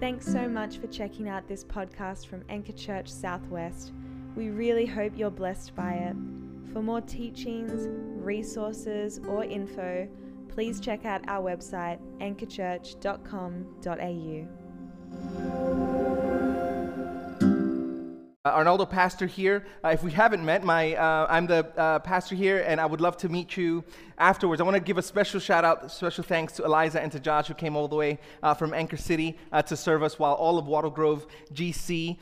Thanks so much for checking out this podcast from Anchor Church Southwest. We really hope you're blessed by it. For more teachings, resources, or info, please check out our website anchorchurch.com.au. Uh, Arnaldo Pastor here. Uh, if we haven't met, my uh, I'm the uh, pastor here, and I would love to meet you afterwards. I want to give a special shout out, special thanks to Eliza and to Josh who came all the way uh, from Anchor City uh, to serve us, while all of Wattle Grove GC,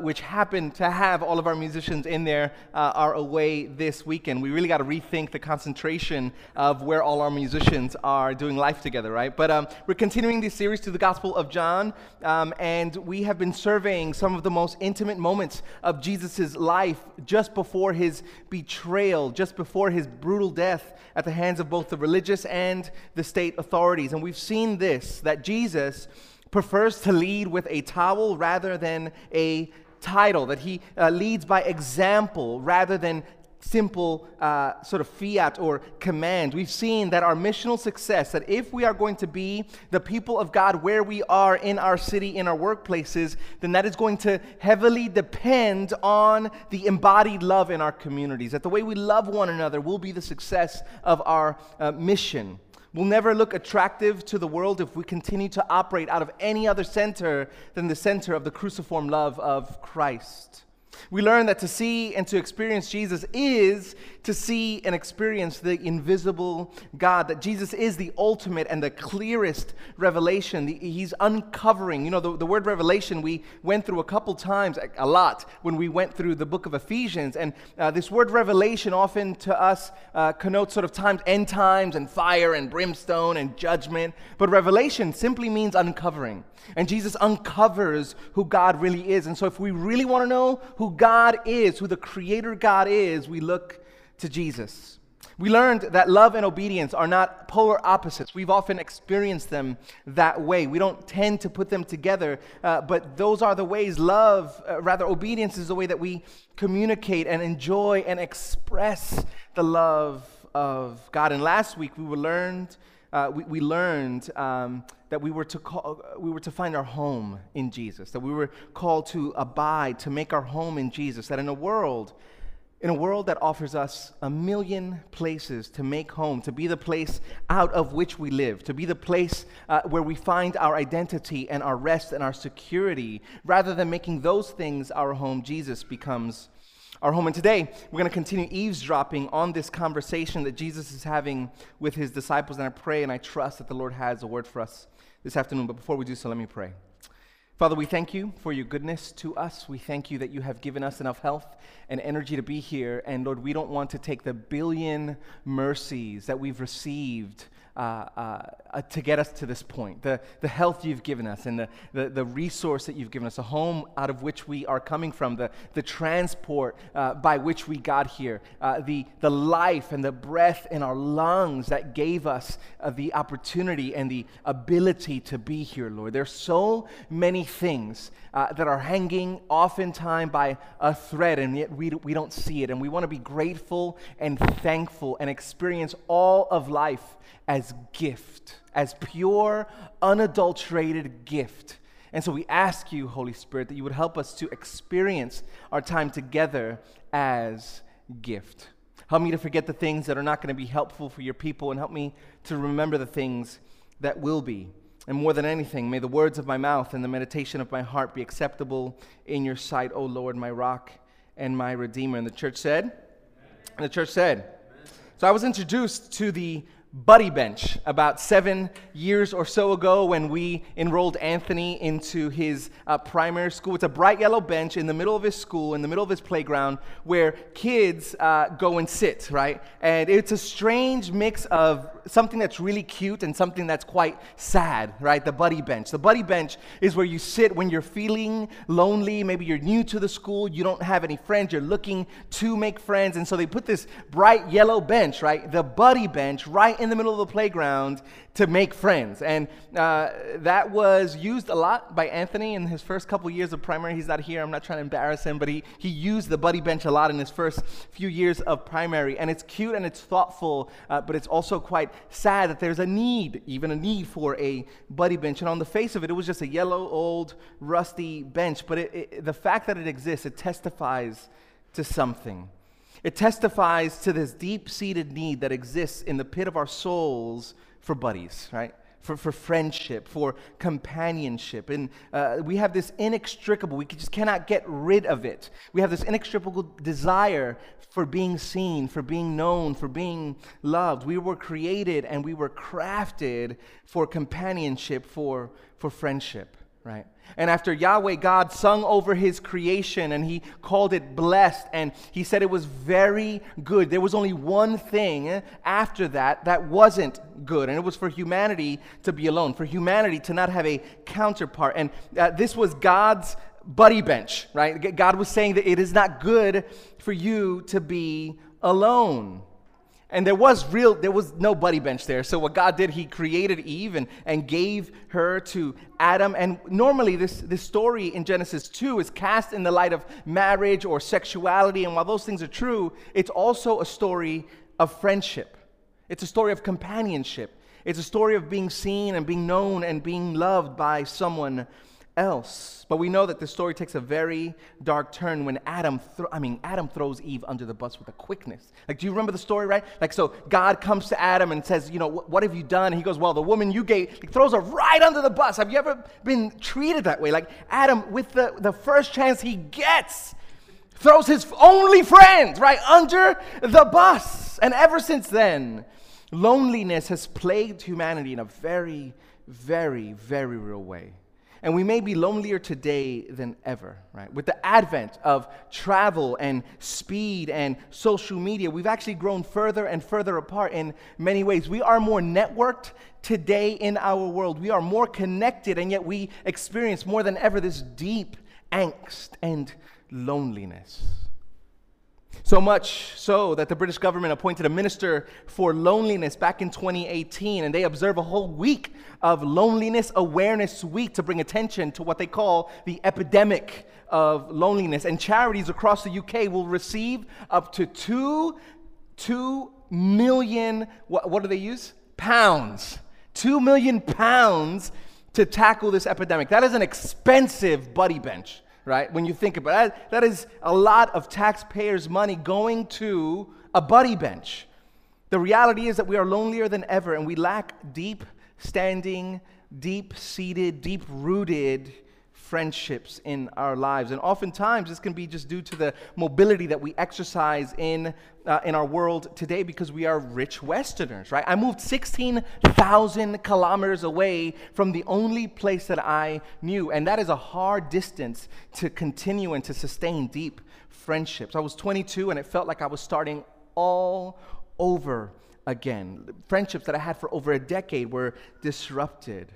which happened to have all of our musicians in there, are away this weekend. We really got to rethink the concentration of where all our musicians are doing life together, right? But um, we're continuing this series to the Gospel of John, um, and we have been surveying some of the most intimate moments of Jesus' life just before his betrayal, just before his brutal death at the hands of both the religious and the state authorities. And we've seen this that Jesus prefers to lead with a towel rather than a title, that he uh, leads by example rather than simple uh, sort of fiat or command. We've seen that our missional success, that if we are going to be the people of God where we are in our city, in our workplaces, then that is going to heavily depend on the embodied love in our communities. That the way we love one another will be the success of our uh, mission. We'll never look attractive to the world if we continue to operate out of any other center than the center of the cruciform love of Christ. We learn that to see and to experience Jesus is to see and experience the invisible God, that Jesus is the ultimate and the clearest revelation. he's uncovering. You know, the, the word revelation we went through a couple times, a lot, when we went through the book of Ephesians. And uh, this word revelation often to us uh, connotes sort of times, end times, and fire, and brimstone, and judgment. But revelation simply means uncovering. And Jesus uncovers who God really is. And so, if we really want to know who God is, who the Creator God is, we look to Jesus. We learned that love and obedience are not polar opposites. We've often experienced them that way. We don't tend to put them together, uh, but those are the ways love, uh, rather, obedience is the way that we communicate and enjoy and express the love of God. And last week we learned, uh, we, we, learned um, that we were to call, we were to find our home in Jesus, that we were called to abide, to make our home in Jesus, that in a world in a world that offers us a million places to make home, to be the place out of which we live, to be the place uh, where we find our identity and our rest and our security, rather than making those things our home, Jesus becomes our home. And today, we're going to continue eavesdropping on this conversation that Jesus is having with his disciples. And I pray and I trust that the Lord has a word for us this afternoon. But before we do so, let me pray. Father, we thank you for your goodness to us. We thank you that you have given us enough health and energy to be here. And Lord, we don't want to take the billion mercies that we've received uh, uh, uh, to get us to this point. The, the health you've given us and the, the, the, resource that you've given us, a home out of which we are coming from, the, the transport uh, by which we got here, uh, the, the life and the breath in our lungs that gave us the opportunity and the ability to be here, Lord. There's so many things uh, that are hanging oftentimes by a thread, and yet we, we don't see it. And we want to be grateful and thankful and experience all of life as gift, as pure, unadulterated gift. And so we ask you, Holy Spirit, that you would help us to experience our time together as gift. Help me to forget the things that are not going to be helpful for your people and help me to remember the things that will be. And more than anything, may the words of my mouth and the meditation of my heart be acceptable in your sight, O Lord, my rock and my redeemer. And the church said, and the church said, so I was introduced to the buddy bench about seven years or so ago when we enrolled Anthony into his uh, primary school. It's a bright yellow bench in the middle of his school, in the middle of his playground, where kids uh, go and sit, right? And it's a strange mix of something that's really cute and something that's quite sad, right? The buddy bench. The buddy bench is where you sit when you're feeling lonely. Maybe you're new to the school, you don't have any friends, you're looking to make friends. And so they put this bright yellow bench, right? The buddy bench, right in the middle of the playground to make friends. And uh, that was used a lot by Anthony in his first couple years of primary. He's not here, I'm not trying to embarrass him, but he, he used the buddy bench a lot in his first few years of primary. And it's cute and it's thoughtful, uh, but it's also quite sad that there's a need, even a need for a buddy bench. And on the face of it, it was just a yellow, old, rusty bench. But it, it, the fact that it exists, it testifies to something. It testifies to this deep seated need that exists in the pit of our souls for buddies, right? For, for friendship, for companionship. And uh, we have this inextricable, we just cannot get rid of it. We have this inextricable desire for being seen, for being known, for being loved. We were created and we were crafted for companionship, for, for friendship right? And after Yahweh God sung over his creation and he called it blessed and he said it was very good, there was only one thing after that that wasn't good, and it was for humanity to be alone, for humanity to not have a counterpart. And uh, this was God's buddy bench, right? God was saying that it is not good for you to be alone. And there was real, there was no buddy bench there. So what God did, He created Eve and, and gave her to Adam. And normally this, this story in Genesis 2 is cast in the light of marriage or sexuality. And while those things are true, it's also a story of friendship. It's a story of companionship. It's a story of being seen and being known and being loved by someone else. But we know that the story takes a very dark turn when Adam, th- I mean, Adam throws Eve under the bus with a quickness. Like, do you remember the story, right? Like, so God comes to Adam and says, you know, what have you done? he goes, well, the woman you gave, like, throws her right under the bus. Have you ever been treated that way? Like, Adam, with the, the first chance he gets, throws his only friend right under the bus. And ever since then, loneliness has plagued humanity in a very, very, very real way. And we may be lonelier today than ever, right? With the advent of travel and speed and social media, we've actually grown further and further apart in many ways. We are more networked today in our world. We are more connected, and yet we experience more than ever this deep angst and loneliness. So much so that the British government appointed a minister for loneliness back in 2018, and they observe a whole week of Loneliness Awareness Week to bring attention to what they call the epidemic of loneliness. And charities across the UK will receive up to two, two million, what, what do they use? Pounds. Two million pounds to tackle this epidemic. That is an expensive buddy bench right? When you think about it, that is a lot of taxpayers' money going to a buddy bench. The reality is that we are lonelier than ever and we lack deep standing, deep seated, deep rooted friendships in our lives. And oftentimes, this can be just due to the mobility that we exercise in, uh, in our world today because we are rich Westerners, right? I moved 16,000 kilometers away from the only place that I knew. And that is a hard distance to continue and to sustain deep friendships. I was 22 and it felt like I was starting all over again. Friendships that I had for over a decade were disrupted.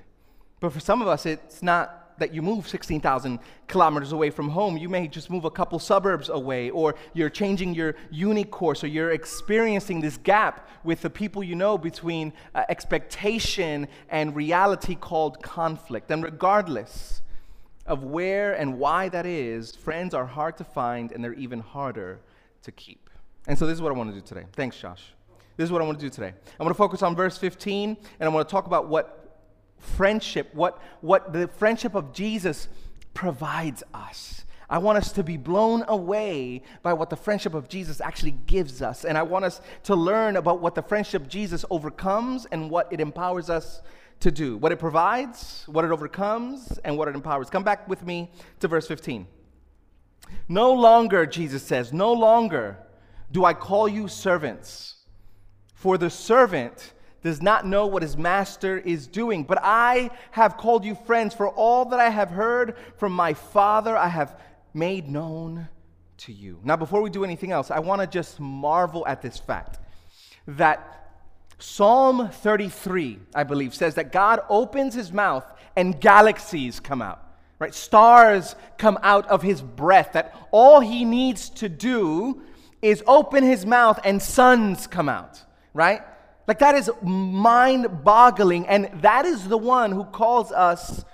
But for some of us, it's not that you move 16,000 kilometers away from home. You may just move a couple suburbs away, or you're changing your uni course, or you're experiencing this gap with the people you know between uh, expectation and reality called conflict. And regardless of where and why that is, friends are hard to find and they're even harder to keep. And so this is what I want to do today. Thanks, Josh. This is what I want to do today. I want to focus on verse 15, and I want to talk about what friendship, what, what the friendship of Jesus provides us. I want us to be blown away by what the friendship of Jesus actually gives us. And I want us to learn about what the friendship of Jesus overcomes and what it empowers us to do. What it provides, what it overcomes, and what it empowers. Come back with me to verse 15. No longer, Jesus says, no longer do I call you servants, for the servant does not know what his master is doing. But I have called you friends, for all that I have heard from my Father, I have made known to you. Now, before we do anything else, I want to just marvel at this fact that Psalm 33, I believe, says that God opens his mouth and galaxies come out. Right? Stars come out of his breath, that all he needs to do is open his mouth and suns come out, right? Like, that is mind boggling. And that is the one who calls us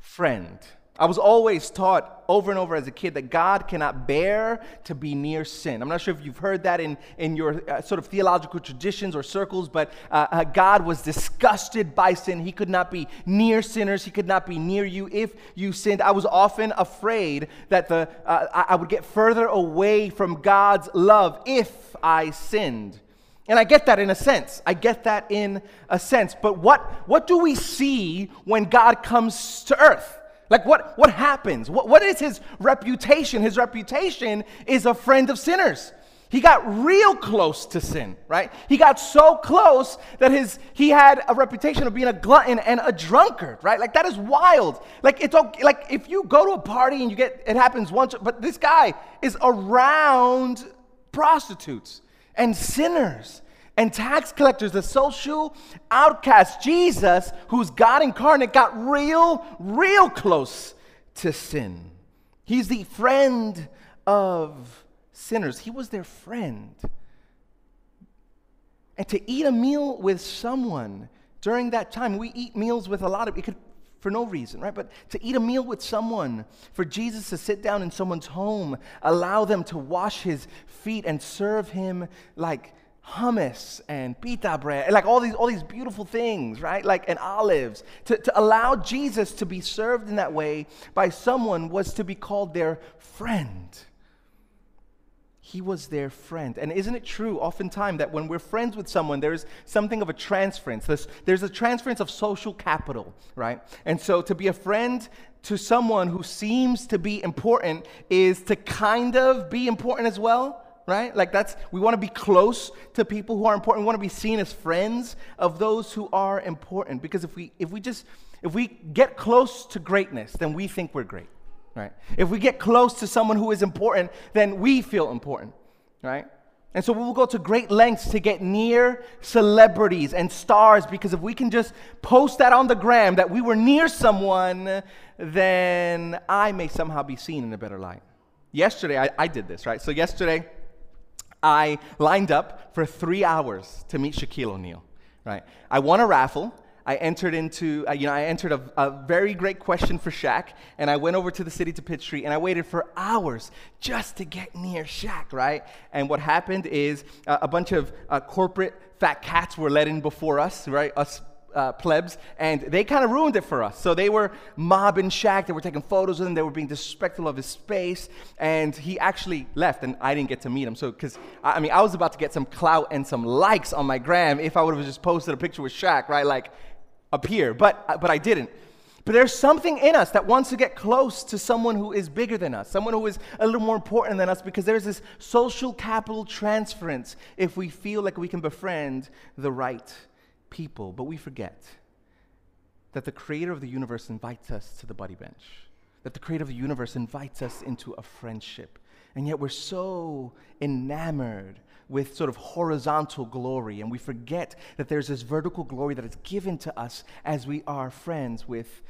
friend. I was always taught over and over as a kid that God cannot bear to be near sin. I'm not sure if you've heard that in, in your uh, sort of theological traditions or circles, but uh, uh, God was disgusted by sin. He could not be near sinners, He could not be near you if you sinned. I was often afraid that the, uh, I would get further away from God's love if I sinned. And I get that in a sense. I get that in a sense. But what, what do we see when God comes to earth? Like, what, what happens? What, what is his reputation? His reputation is a friend of sinners. He got real close to sin, right? He got so close that his he had a reputation of being a glutton and a drunkard, right? Like that is wild. Like it's okay, like if you go to a party and you get it happens once, but this guy is around prostitutes and sinners and tax collectors, the social outcast, Jesus, who's God incarnate, got real, real close to sin. He's the friend of sinners. He was their friend. And to eat a meal with someone during that time, we eat meals with a lot of, it could for no reason, right? But to eat a meal with someone, for Jesus to sit down in someone's home, allow them to wash his feet and serve him like hummus and pita bread, and like all these, all these beautiful things, right? Like, and olives. To, to allow Jesus to be served in that way by someone was to be called their friend. He was their friend. And isn't it true, oftentimes, that when we're friends with someone, there's something of a transference? There's, there's a transference of social capital, right? And so to be a friend to someone who seems to be important is to kind of be important as well right? Like that's, we want to be close to people who are important. We want to be seen as friends of those who are important. Because if we, if we just, if we get close to greatness, then we think we're great, right? If we get close to someone who is important, then we feel important, right? And so we will go to great lengths to get near celebrities and stars because if we can just post that on the gram that we were near someone, then I may somehow be seen in a better light. Yesterday, I, I did this, right? So, yesterday, I lined up for three hours to meet Shaquille O'Neal. Right? I won a raffle. I entered into, uh, you know, I entered a, a, very great question for Shaq, and I went over to the city to Pitt Street, and I waited for hours just to get near Shaq, right? And what happened is uh, a bunch of uh, corporate fat cats were let in before us, right? Us uh, plebs, and they kind of ruined it for us. So they were mobbing Shaq, they were taking photos of him, they were being disrespectful of his space, and he actually left, and I didn't get to meet him. So, because, I mean, I was about to get some clout and some likes on my gram if I would have just posted a picture with Shaq, right? Like, here, but, but I didn't. But there's something in us that wants to get close to someone who is bigger than us, someone who is a little more important than us, because there's this social capital transference if we feel like we can befriend the right people, but we forget that the creator of the universe invites us to the buddy bench, that the creator of the universe invites us into a friendship. And yet we're so enamored with sort of horizontal glory, and we forget that there's this vertical glory that is given to us as we are friends with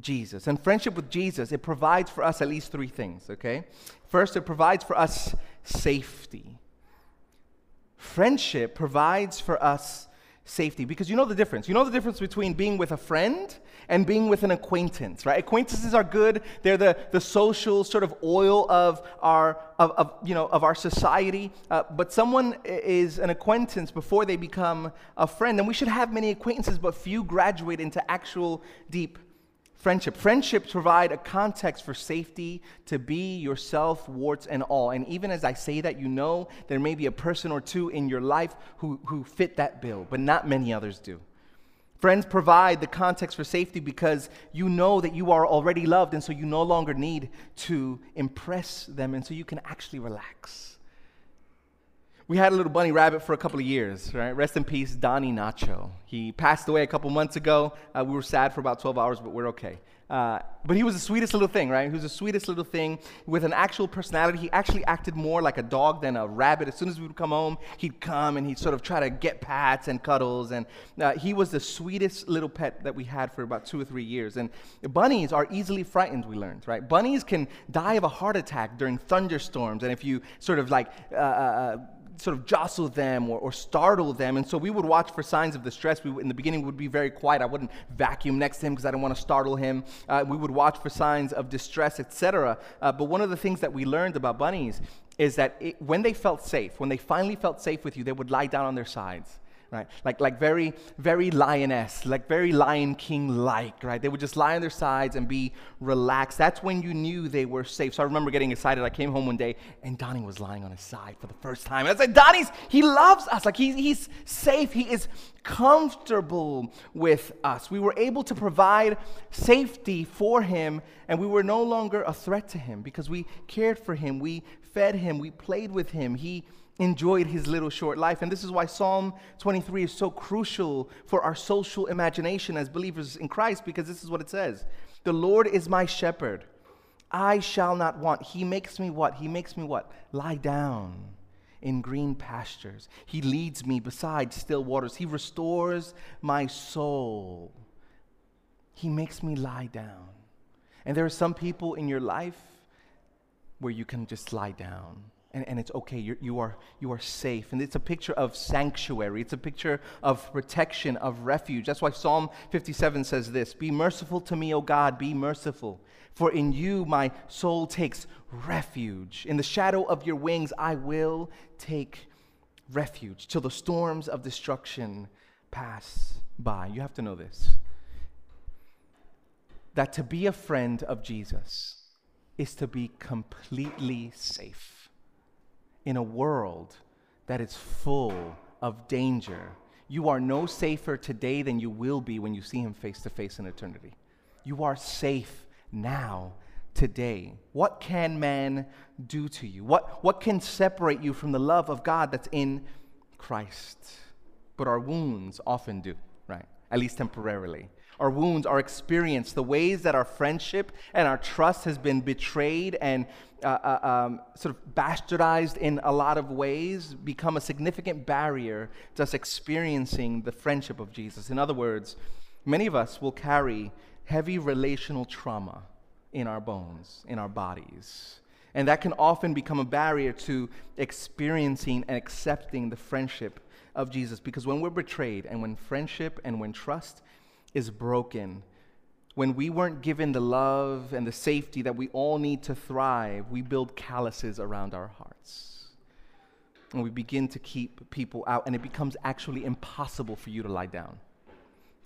Jesus. And friendship with Jesus, it provides for us at least three things, okay? First, it provides for us safety. Friendship provides for us safety because you know the difference. You know the difference between being with a friend and being with an acquaintance, right? Acquaintances are good. They're the, the social sort of oil of our, of, of you know, of our society. Uh, but someone is an acquaintance before they become a friend. And we should have many acquaintances, but few graduate into actual deep Friendship. Friendships provide a context for safety to be yourself, warts and all. And even as I say that, you know there may be a person or two in your life who, who fit that bill, but not many others do. Friends provide the context for safety because you know that you are already loved, and so you no longer need to impress them, and so you can actually relax we had a little bunny rabbit for a couple of years, right? Rest in peace, Donnie Nacho. He passed away a couple months ago. Uh, we were sad for about 12 hours, but we're okay. Uh, but he was the sweetest little thing, right? He was the sweetest little thing with an actual personality. He actually acted more like a dog than a rabbit. As soon as we would come home, he'd come and he'd sort of try to get pats and cuddles. And uh, he was the sweetest little pet that we had for about two or three years. And bunnies are easily frightened, we learned, right? Bunnies can die of a heart attack during thunderstorms. And if you sort of like, uh, uh, uh sort of jostle them or, or, startle them. And so we would watch for signs of distress. We, in the beginning, would be very quiet. I wouldn't vacuum next to him because I didn't want to startle him. Uh, we would watch for signs of distress, etc. Uh, but one of the things that we learned about bunnies is that it, when they felt safe, when they finally felt safe with you, they would lie down on their sides right? Like, like very, very lioness, like very Lion King like, right? They would just lie on their sides and be relaxed. That's when you knew they were safe. So I remember getting excited. I came home one day and Donnie was lying on his side for the first time. And I said, Donnie's, he loves us. Like he, he's safe. He is comfortable with us. We were able to provide safety for him and we were no longer a threat to him because we cared for him. We fed him. We played with him. He enjoyed his little short life. And this is why Psalm 23 is so crucial for our social imagination as believers in Christ, because this is what it says The Lord is my shepherd. I shall not want. He makes me what? He makes me what? Lie down in green pastures. He leads me beside still waters. He restores my soul. He makes me lie down. And there are some people in your life where you can just lie down and, and it's okay. You're, you, are, you are safe. And it's a picture of sanctuary, it's a picture of protection, of refuge. That's why Psalm 57 says this Be merciful to me, O God, be merciful. For in you my soul takes refuge. In the shadow of your wings I will take refuge till the storms of destruction pass by. You have to know this that to be a friend of Jesus is to be completely safe in a world that is full of danger. You are no safer today than you will be when you see him face to face in eternity. You are safe now, today. What can man do to you? What, what can separate you from the love of God that's in Christ? But our wounds often do, right? At least temporarily our wounds, our experience, the ways that our friendship and our trust has been betrayed and uh, uh, um, sort of bastardized in a lot of ways become a significant barrier to us experiencing the friendship of Jesus. In other words, many of us will carry heavy relational trauma in our bones, in our bodies. And that can often become a barrier to experiencing and accepting the friendship of Jesus. Because when we're betrayed, and when friendship and when trust is broken, when we weren't given the love and the safety that we all need to thrive, we build calluses around our hearts. And we begin to keep people out, and it becomes actually impossible for you to lie down.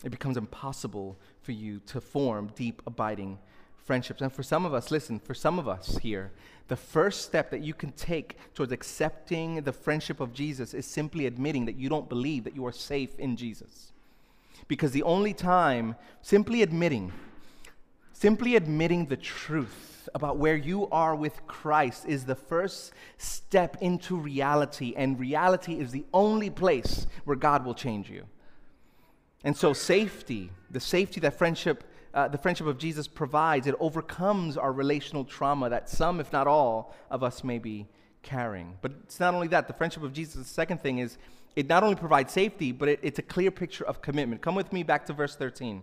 It becomes impossible for you to form deep, abiding friendships. And for some of us, listen, for some of us here, the first step that you can take towards accepting the friendship of Jesus is simply admitting that you don't believe that you are safe in Jesus. Because the only time, simply admitting, simply admitting the truth about where you are with Christ is the first step into reality, and reality is the only place where God will change you. And so, safety, the safety that friendship, uh, the friendship of Jesus provides, it overcomes our relational trauma that some, if not all, of us may be carrying. But it's not only that, the friendship of Jesus, the second thing is it not only provides safety, but it, it's a clear picture of commitment. Come with me back to verse 13.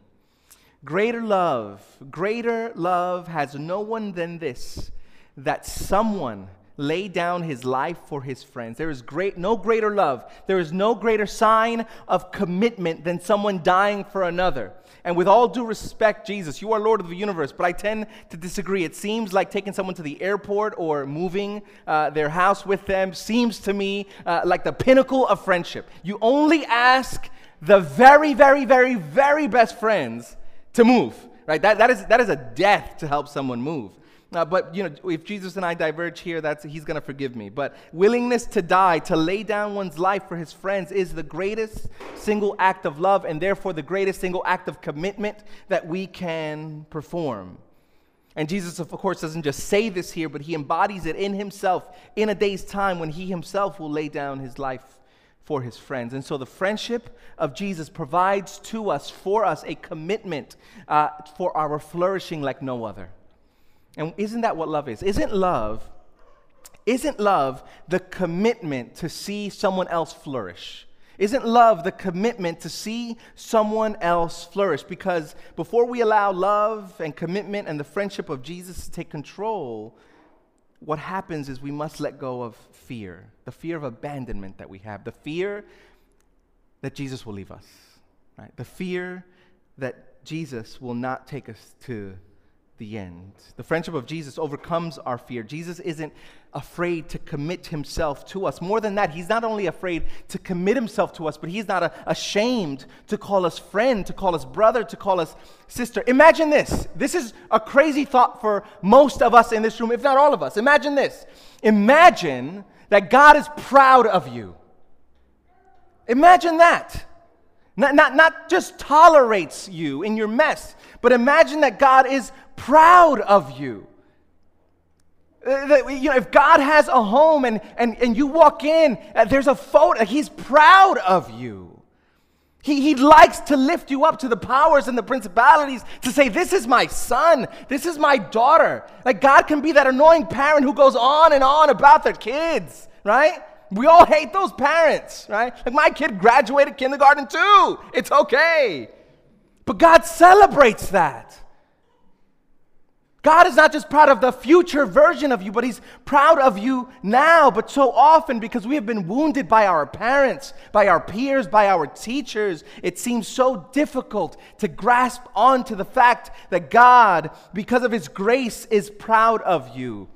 Greater love, greater love has no one than this, that someone lay down his life for his friends. There is great, no greater love. There is no greater sign of commitment than someone dying for another. And with all due respect, Jesus, you are Lord of the universe, but I tend to disagree. It seems like taking someone to the airport or moving uh, their house with them seems to me uh, like the pinnacle of friendship. You only ask the very, very, very, very best friends to move, right? That, that, is, that is a death to help someone move. Uh, but you know, if Jesus and I diverge here, that's he's going to forgive me. But willingness to die, to lay down one's life for his friends, is the greatest single act of love, and therefore the greatest single act of commitment that we can perform. And Jesus, of course, doesn't just say this here, but he embodies it in himself in a day's time when he himself will lay down his life for his friends. And so the friendship of Jesus provides to us, for us, a commitment uh, for our flourishing like no other. And isn't that what love is? Isn't love isn't love the commitment to see someone else flourish? Isn't love the commitment to see someone else flourish? Because before we allow love and commitment and the friendship of Jesus to take control, what happens is we must let go of fear, the fear of abandonment that we have, the fear that Jesus will leave us, right? The fear that Jesus will not take us to the end. The friendship of Jesus overcomes our fear. Jesus isn't afraid to commit himself to us. More than that, he's not only afraid to commit himself to us, but he's not ashamed to call us friend, to call us brother, to call us sister. Imagine this. This is a crazy thought for most of us in this room, if not all of us. Imagine this. Imagine that God is proud of you. Imagine that. Not, not, not just tolerates you in your mess, but imagine that God is proud of you. Uh, you know, if God has a home and, and, and you walk in, uh, there's a photo, he's proud of you. He, he likes to lift you up to the powers and the principalities to say, This is my son, this is my daughter. Like, God can be that annoying parent who goes on and on about their kids, right? We all hate those parents, right? Like, my kid graduated kindergarten too. It's okay. But God celebrates that. God is not just proud of the future version of you, but He's proud of you now. But so often, because we have been wounded by our parents, by our peers, by our teachers, it seems so difficult to grasp onto the fact that God, because of His grace, is proud of you.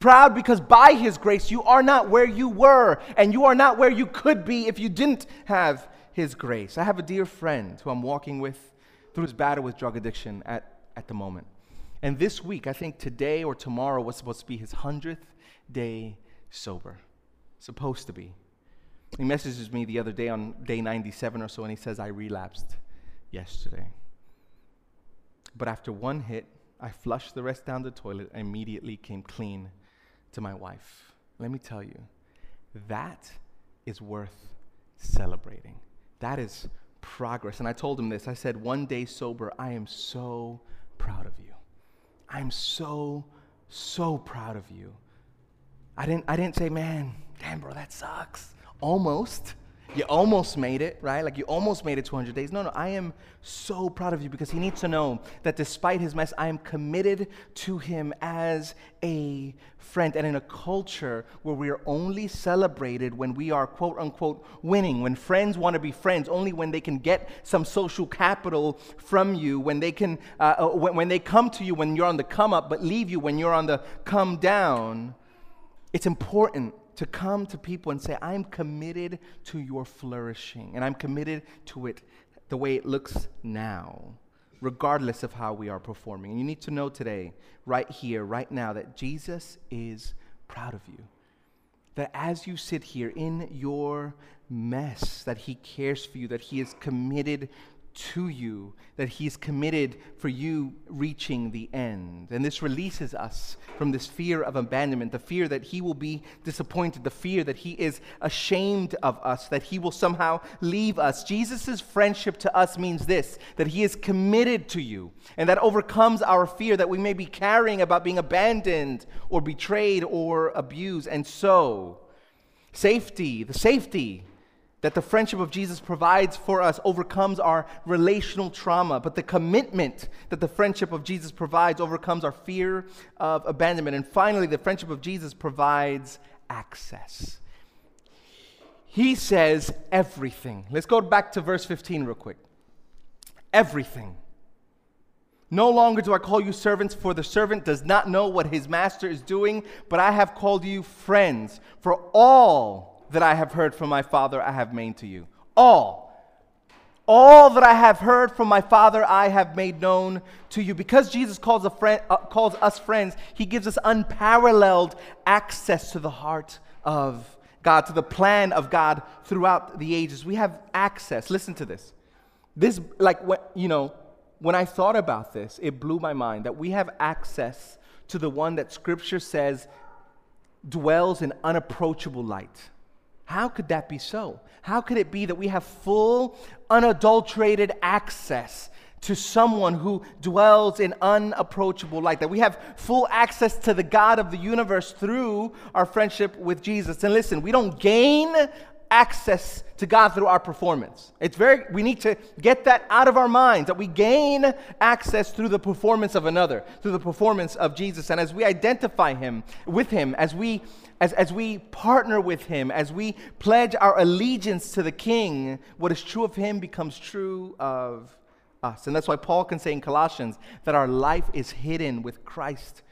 Proud because by His grace, you are not where you were, and you are not where you could be if you didn't have His grace. I have a dear friend who I'm walking with through his battle with drug addiction at, at the moment. And this week, I think today or tomorrow was supposed to be his 100th day sober. Supposed to be. He messages me the other day on day 97 or so, and he says, I relapsed yesterday. But after one hit, I flushed the rest down the toilet and immediately came clean to my wife. Let me tell you, that is worth celebrating. That is progress. And I told him this I said, One day sober, I am so proud of you. I'm so, so proud of you. I didn't, I didn't say, man, damn, bro, that sucks. Almost. You almost made it, right? Like you almost made it 200 days. No, no, I am so proud of you because he needs to know that despite his mess, I am committed to him as a friend. And in a culture where we are only celebrated when we are quote unquote winning, when friends want to be friends, only when they can get some social capital from you, when they can, uh, uh when, when they come to you when you're on the come up, but leave you when you're on the come down, it's important to come to people and say, I'm committed to your flourishing, and I'm committed to it the way it looks now, regardless of how we are performing. And you need to know today, right here, right now, that Jesus is proud of you. That as you sit here in your mess, that He cares for you, that He is committed to you, that He's committed for you reaching the end. And this releases us from this fear of abandonment, the fear that He will be disappointed, the fear that He is ashamed of us, that He will somehow leave us. Jesus' friendship to us means this that He is committed to you, and that overcomes our fear that we may be carrying about being abandoned or betrayed or abused. And so, safety, the safety that the friendship of Jesus provides for us overcomes our relational trauma, but the commitment that the friendship of Jesus provides overcomes our fear of abandonment. And finally, the friendship of Jesus provides access. He says everything. Let's go back to verse 15 real quick. Everything. No longer do I call you servants, for the servant does not know what his master is doing, but I have called you friends, for all that I have heard from my Father, I have made to you. All. All that I have heard from my Father, I have made known to you. Because Jesus calls, friend, uh, calls us friends, he gives us unparalleled access to the heart of God, to the plan of God throughout the ages. We have access. Listen to this. This, like, what, you know, when I thought about this, it blew my mind that we have access to the one that Scripture says dwells in unapproachable light. How could that be so? How could it be that we have full, unadulterated access to someone who dwells in unapproachable light? That we have full access to the God of the universe through our friendship with Jesus. And listen, we don't gain access to God through our performance. It's very, we need to get that out of our minds that we gain access through the performance of another, through the performance of Jesus. And as we identify Him with Him, as we as, as we partner with him, as we pledge our allegiance to the king, what is true of him becomes true of us. And that's why Paul can say in Colossians that our life is hidden with Christ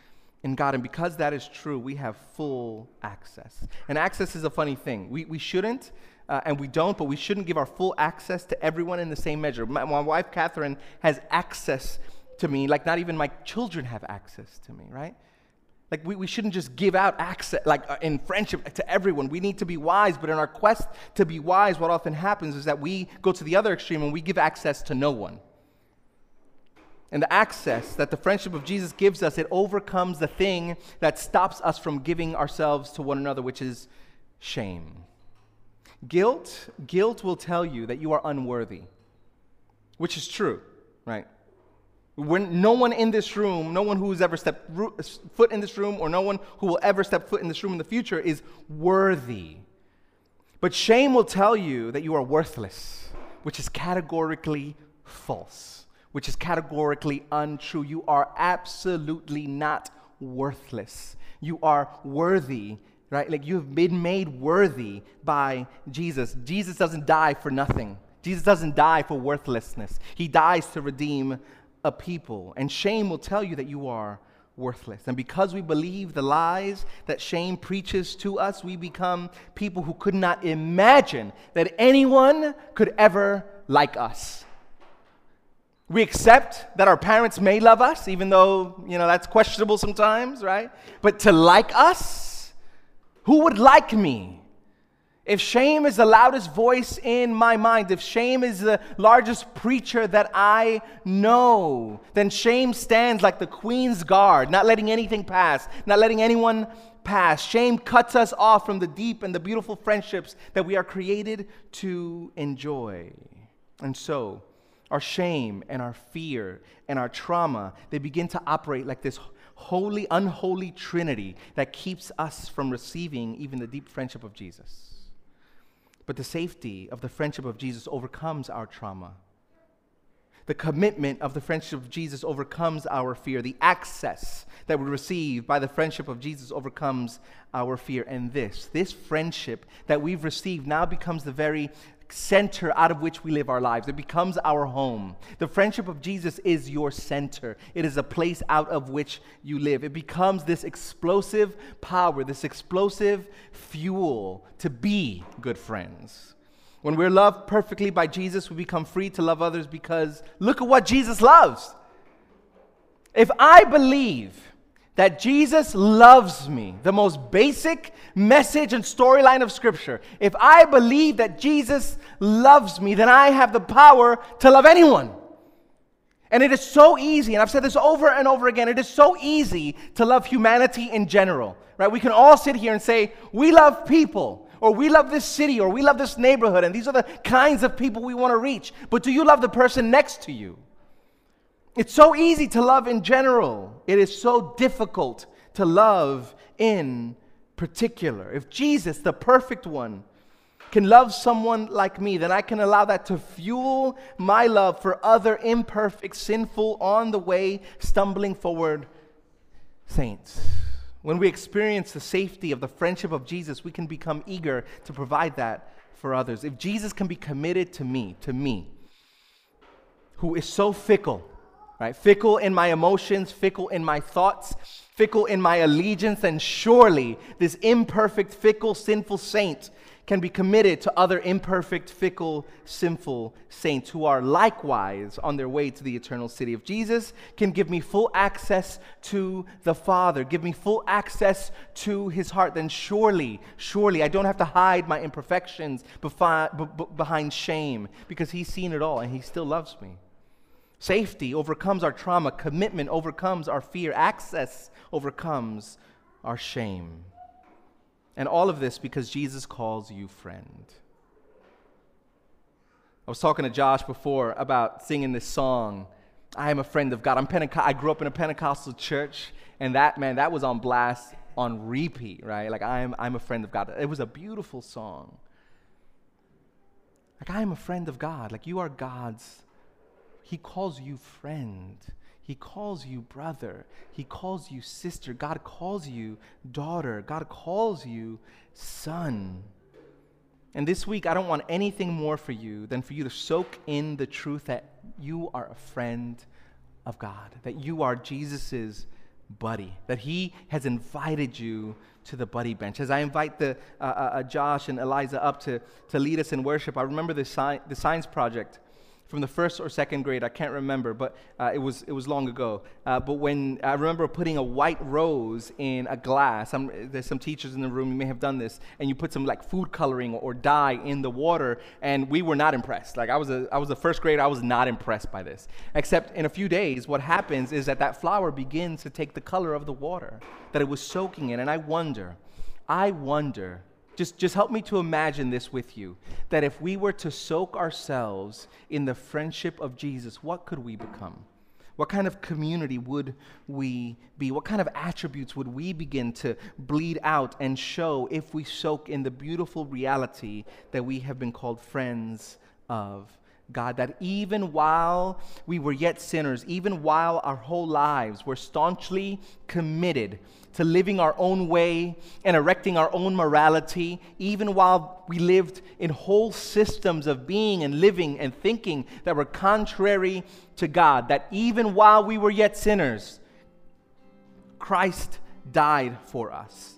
in God. And because that is true, we have full access. And access is a funny thing. We, we shouldn't, uh, and we don't, but we shouldn't give our full access to everyone in the same measure. My, my wife, Catherine, has access to me, like not even my children have access to me, right? Like, we, we shouldn't just give out access, like uh, in friendship to everyone. We need to be wise, but in our quest to be wise, what often happens is that we go to the other extreme and we give access to no one. And the access that the friendship of Jesus gives us, it overcomes the thing that stops us from giving ourselves to one another, which is shame. Guilt, guilt will tell you that you are unworthy, which is true, right? When no one in this room, no one who's ever stepped foot in this room, or no one who will ever step foot in this room in the future is worthy. But shame will tell you that you are worthless, which is categorically false which is categorically untrue. You are absolutely not worthless. You are worthy, right? Like you have been made worthy by Jesus. Jesus doesn't die for nothing. Jesus doesn't die for worthlessness. He dies to redeem a people. And shame will tell you that you are worthless. And because we believe the lies that shame preaches to us, we become people who could not imagine that anyone could ever like us. We accept that our parents may love us, even though, you know, that's questionable sometimes, right? But to like us, who would like me? If shame is the loudest voice in my mind, if shame is the largest preacher that I know, then shame stands like the queen's guard, not letting anything pass, not letting anyone pass. Shame cuts us off from the deep and the beautiful friendships that we are created to enjoy. And so, our shame and our fear and our trauma, they begin to operate like this holy, unholy trinity that keeps us from receiving even the deep friendship of Jesus. But the safety of the friendship of Jesus overcomes our trauma. The commitment of the friendship of Jesus overcomes our fear. The access that we receive by the friendship of Jesus overcomes our fear. And this, this friendship that we've received now becomes the very center out of which we live our lives. It becomes our home. The friendship of Jesus is your center, it is a place out of which you live. It becomes this explosive power, this explosive fuel to be good friends. When we're loved perfectly by Jesus, we become free to love others because look at what Jesus loves. If I believe that Jesus loves me, the most basic message and storyline of Scripture. If I believe that Jesus loves me, then I have the power to love anyone. And it is so easy, and I've said this over and over again, it is so easy to love humanity in general, right? We can all sit here and say, we love people, or we love this city, or we love this neighborhood, and these are the kinds of people we want to reach. But do you love the person next to you? It's so easy to love in general, it is so difficult to love in particular. If Jesus, the perfect one, can love someone like me, then I can allow that to fuel my love for other imperfect, sinful, on the way, stumbling forward saints. When we experience the safety of the friendship of Jesus, we can become eager to provide that for others. If Jesus can be committed to me, to me, who is so fickle, right? Fickle in my emotions, fickle in my thoughts, fickle in my allegiance, and surely this imperfect, fickle, sinful saint can be committed to other imperfect, fickle, sinful saints who are likewise on their way to the eternal city. of Jesus can give me full access to the Father, give me full access to his heart, then surely, surely I don't have to hide my imperfections behind shame because he's seen it all and he still loves me. Safety overcomes our trauma, commitment overcomes our fear, access overcomes our shame. And all of this because Jesus calls you friend. I was talking to Josh before about singing this song, I am a friend of God. I'm Penteco- I grew up in a Pentecostal church, and that, man, that was on blast on repeat, right? Like, I'm, I'm a friend of God. It was a beautiful song. Like, I am a friend of God. Like, you are God's. He calls you friend. He calls you brother. He calls you sister. God calls you daughter. God calls you son. And this week, I don't want anything more for you than for you to soak in the truth that you are a friend of God, that you are Jesus's buddy, that He has invited you to the buddy bench. As I invite the, uh, uh, uh, Josh and Eliza up to, to lead us in worship, I remember the, sci- the science project from the first or second grade. I can't remember, but uh, it, was, it was long ago. Uh, but when I remember putting a white rose in a glass, I'm, there's some teachers in the room, you may have done this, and you put some like food coloring or dye in the water, and we were not impressed. Like I was a, I was a first grade, I was not impressed by this. Except in a few days, what happens is that that flower begins to take the color of the water that it was soaking in. And I wonder, I wonder just, just help me to imagine this with you that if we were to soak ourselves in the friendship of Jesus, what could we become? What kind of community would we be? What kind of attributes would we begin to bleed out and show if we soak in the beautiful reality that we have been called friends of God? That even while we were yet sinners, even while our whole lives were staunchly committed to living our own way and erecting our own morality, even while we lived in whole systems of being and living and thinking that were contrary to God, that even while we were yet sinners, Christ died for us.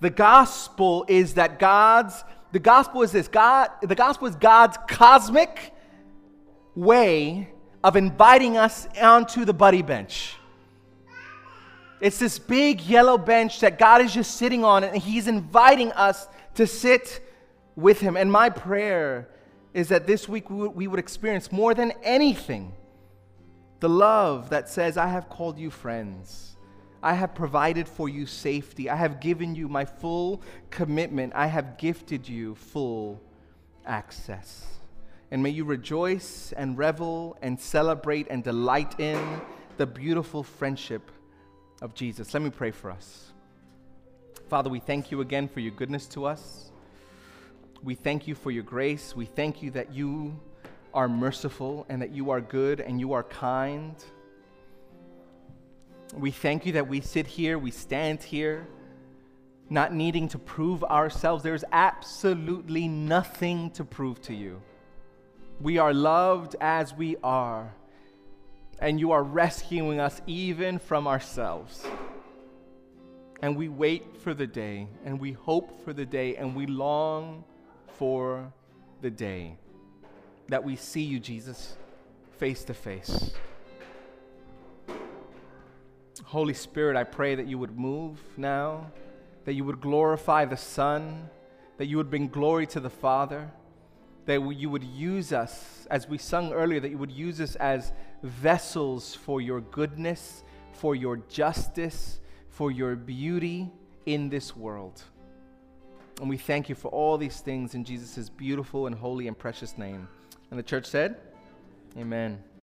The gospel is that God's, the gospel is this God, the gospel is God's cosmic way of inviting us onto the buddy bench. It's this big yellow bench that God is just sitting on, and He's inviting us to sit with Him. And my prayer is that this week we would experience more than anything the love that says, I have called you friends. I have provided for you safety. I have given you my full commitment. I have gifted you full access. And may you rejoice and revel and celebrate and delight in the beautiful friendship of Jesus. Let me pray for us. Father, we thank you again for your goodness to us. We thank you for your grace. We thank you that you are merciful and that you are good and you are kind. We thank you that we sit here, we stand here, not needing to prove ourselves. There's absolutely nothing to prove to you. We are loved as we are and you are rescuing us even from ourselves. And we wait for the day, and we hope for the day, and we long for the day that we see you, Jesus, face to face. Holy Spirit, I pray that you would move now, that you would glorify the Son, that you would bring glory to the Father that you would use us, as we sung earlier, that you would use us as vessels for your goodness, for your justice, for your beauty in this world. And we thank you for all these things in Jesus' beautiful and holy and precious name. And the church said, Amen.